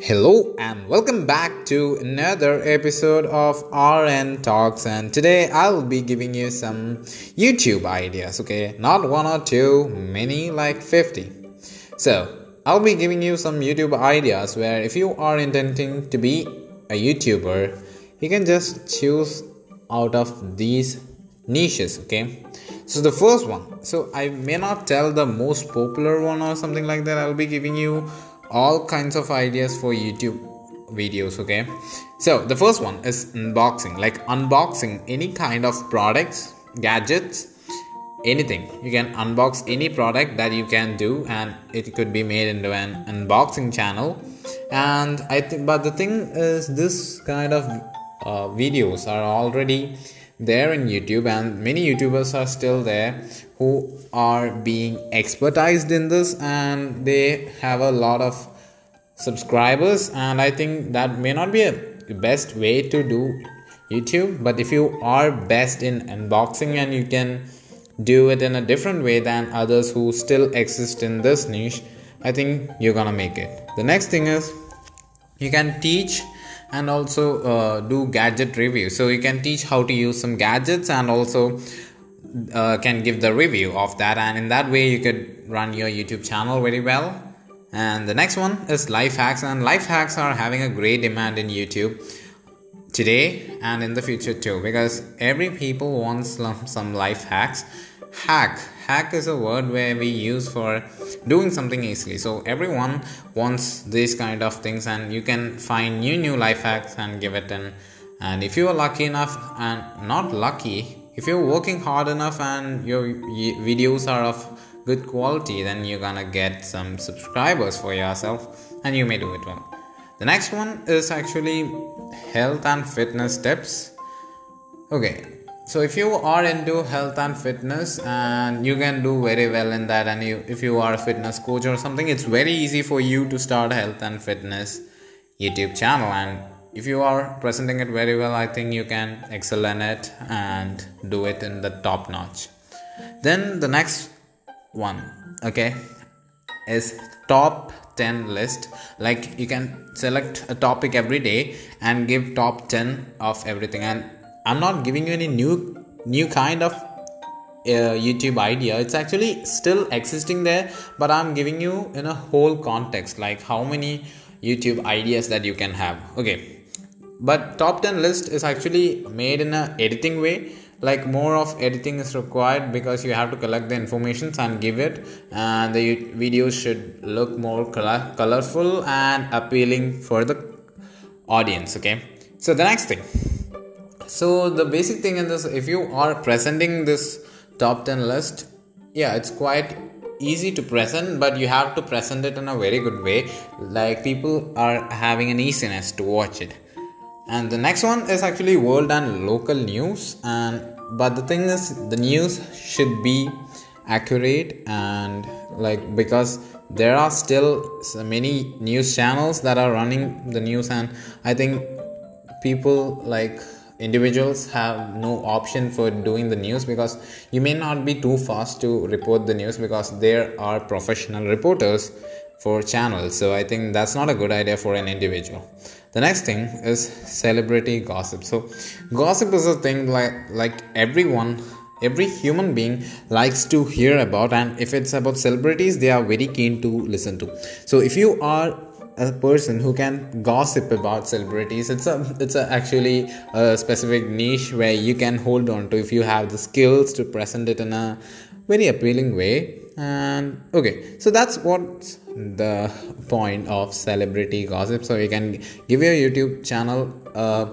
Hello and welcome back to another episode of RN Talks and today I'll be giving you some YouTube ideas, okay? Not one or two, many like 50. So, I'll be giving you some YouTube ideas where if you are intending to be a YouTuber, you can just choose out of these niches, okay? So the first one, so I may not tell the most popular one or something like that. I'll be giving you all kinds of ideas for YouTube videos okay? So the first one is unboxing like unboxing any kind of products gadgets anything. You can unbox any product that you can do and it could be made into an unboxing channel. And i think but the thing is this kind of uh, videos are already there in youtube and many youtubers are still there who are being expertised in this and they have a lot of subscribers and i think that may not be a best way to do youtube but if you are best in unboxing and you can do it in a different way than others who still exist in this niche i think you're gonna make it. The next thing is you can teach and also uh, do gadget review. So you can teach how to use some gadgets and also uh, can give the review of that. And in that way you could run your youtube channel very well. And the next one is life hacks. And life hacks are having a great demand in youtube today and in the future too because every people wants some life hacks. Hack hack is a word where we use for doing something easily. So everyone wants these kind of things and you can find new new life hacks and give it in and if you are lucky enough and not lucky if you're working hard enough and your videos are of good quality then you're gonna get some subscribers for yourself and you may do it well. The next one is actually health and fitness tips. Okay so if you are into health and fitness and you can do very well in that and you if you are a fitness coach or something it's very easy for you to start a health and fitness youtube channel. And if you are presenting it very well i think you can excel in it and do it in the top notch. Then the next one okay is top 10 list. Like you can select a topic every day and give top 10 of everything. And i'm not giving you any new new kind of uh, youtube idea. It's actually still existing there but i'm giving you in a whole context like how many youtube ideas that you can have. Okay. But top 10 list is actually made in a editing way. Like more of editing is required because you have to collect the information and give it. And the videos should look more color- colorful and appealing for the audience okay? So the next thing so the basic thing in this if you are presenting this top 10 list yeah it's quite easy to present but you have to present it in a very good way. Like people are having an easiness to watch it. And the next one is actually world and local news. And but the thing is the news should be accurate and like because there are still so many news channels that are running the news. And i think people like individuals have no option for doing the news because you may not be too fast to report the news because there are professional reporters for channels. So i think that's not a good idea for an individual. The next thing is celebrity gossip. So gossip is a thing like like everyone every human being likes to hear about and if it's about celebrities they are very keen to listen to. So if you are a person who can gossip about celebrities it's a it's a actually a specific niche where you can hold on to if you have the skills to present it in a very appealing way. And okay so that's what the point of celebrity gossip. So you can give your youtube channel uh,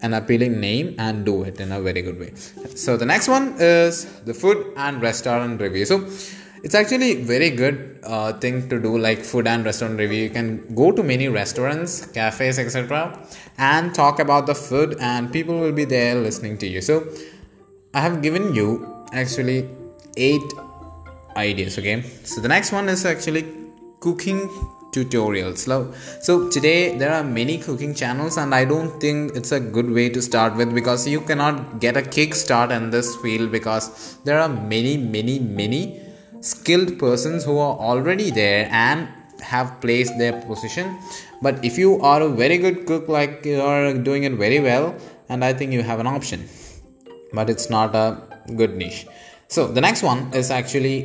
an appealing name and do it in a very good way. So the next one is the food and restaurant review. So it's actually very good uh, thing to do like food and restaurant review. You can go to many restaurants cafes etc and talk about the food and people will be there listening to you. So i have given you actually eight ideas okay? So the next one is actually cooking tutorials. So today there are many cooking channels and i don't think it's a good way to start with because you cannot get a kickstart in this field because there are many many many skilled persons who are already there and have placed their position. But if you are a very good cook like you are doing it very well and i think you have an option. But it's not a good niche. So the next one is actually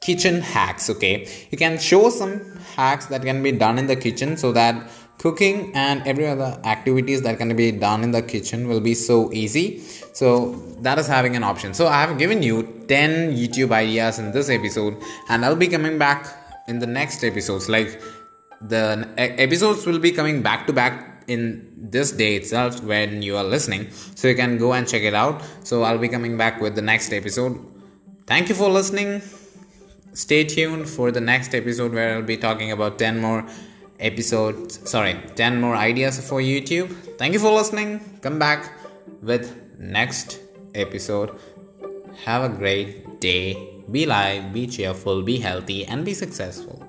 kitchen hacks okay? You can show some hacks that can be done in the kitchen so that cooking and every other activities that can be done in the kitchen will be so easy. So that is having an option. So i have given you 10 youtube ideas in this episode and i'll be coming back in the next episodes. Like the episodes will be coming back to back in this day itself when you are listening. So you can go and check it out. So i'll be coming back with the next episode. Thank you for listening. Stay tuned for the next episode where i'll be talking about 10 more episodes sorry 10 more ideas for youtube. Thank you for listening. Come back with next episode. Have a great day. Be live be cheerful be healthy and be successful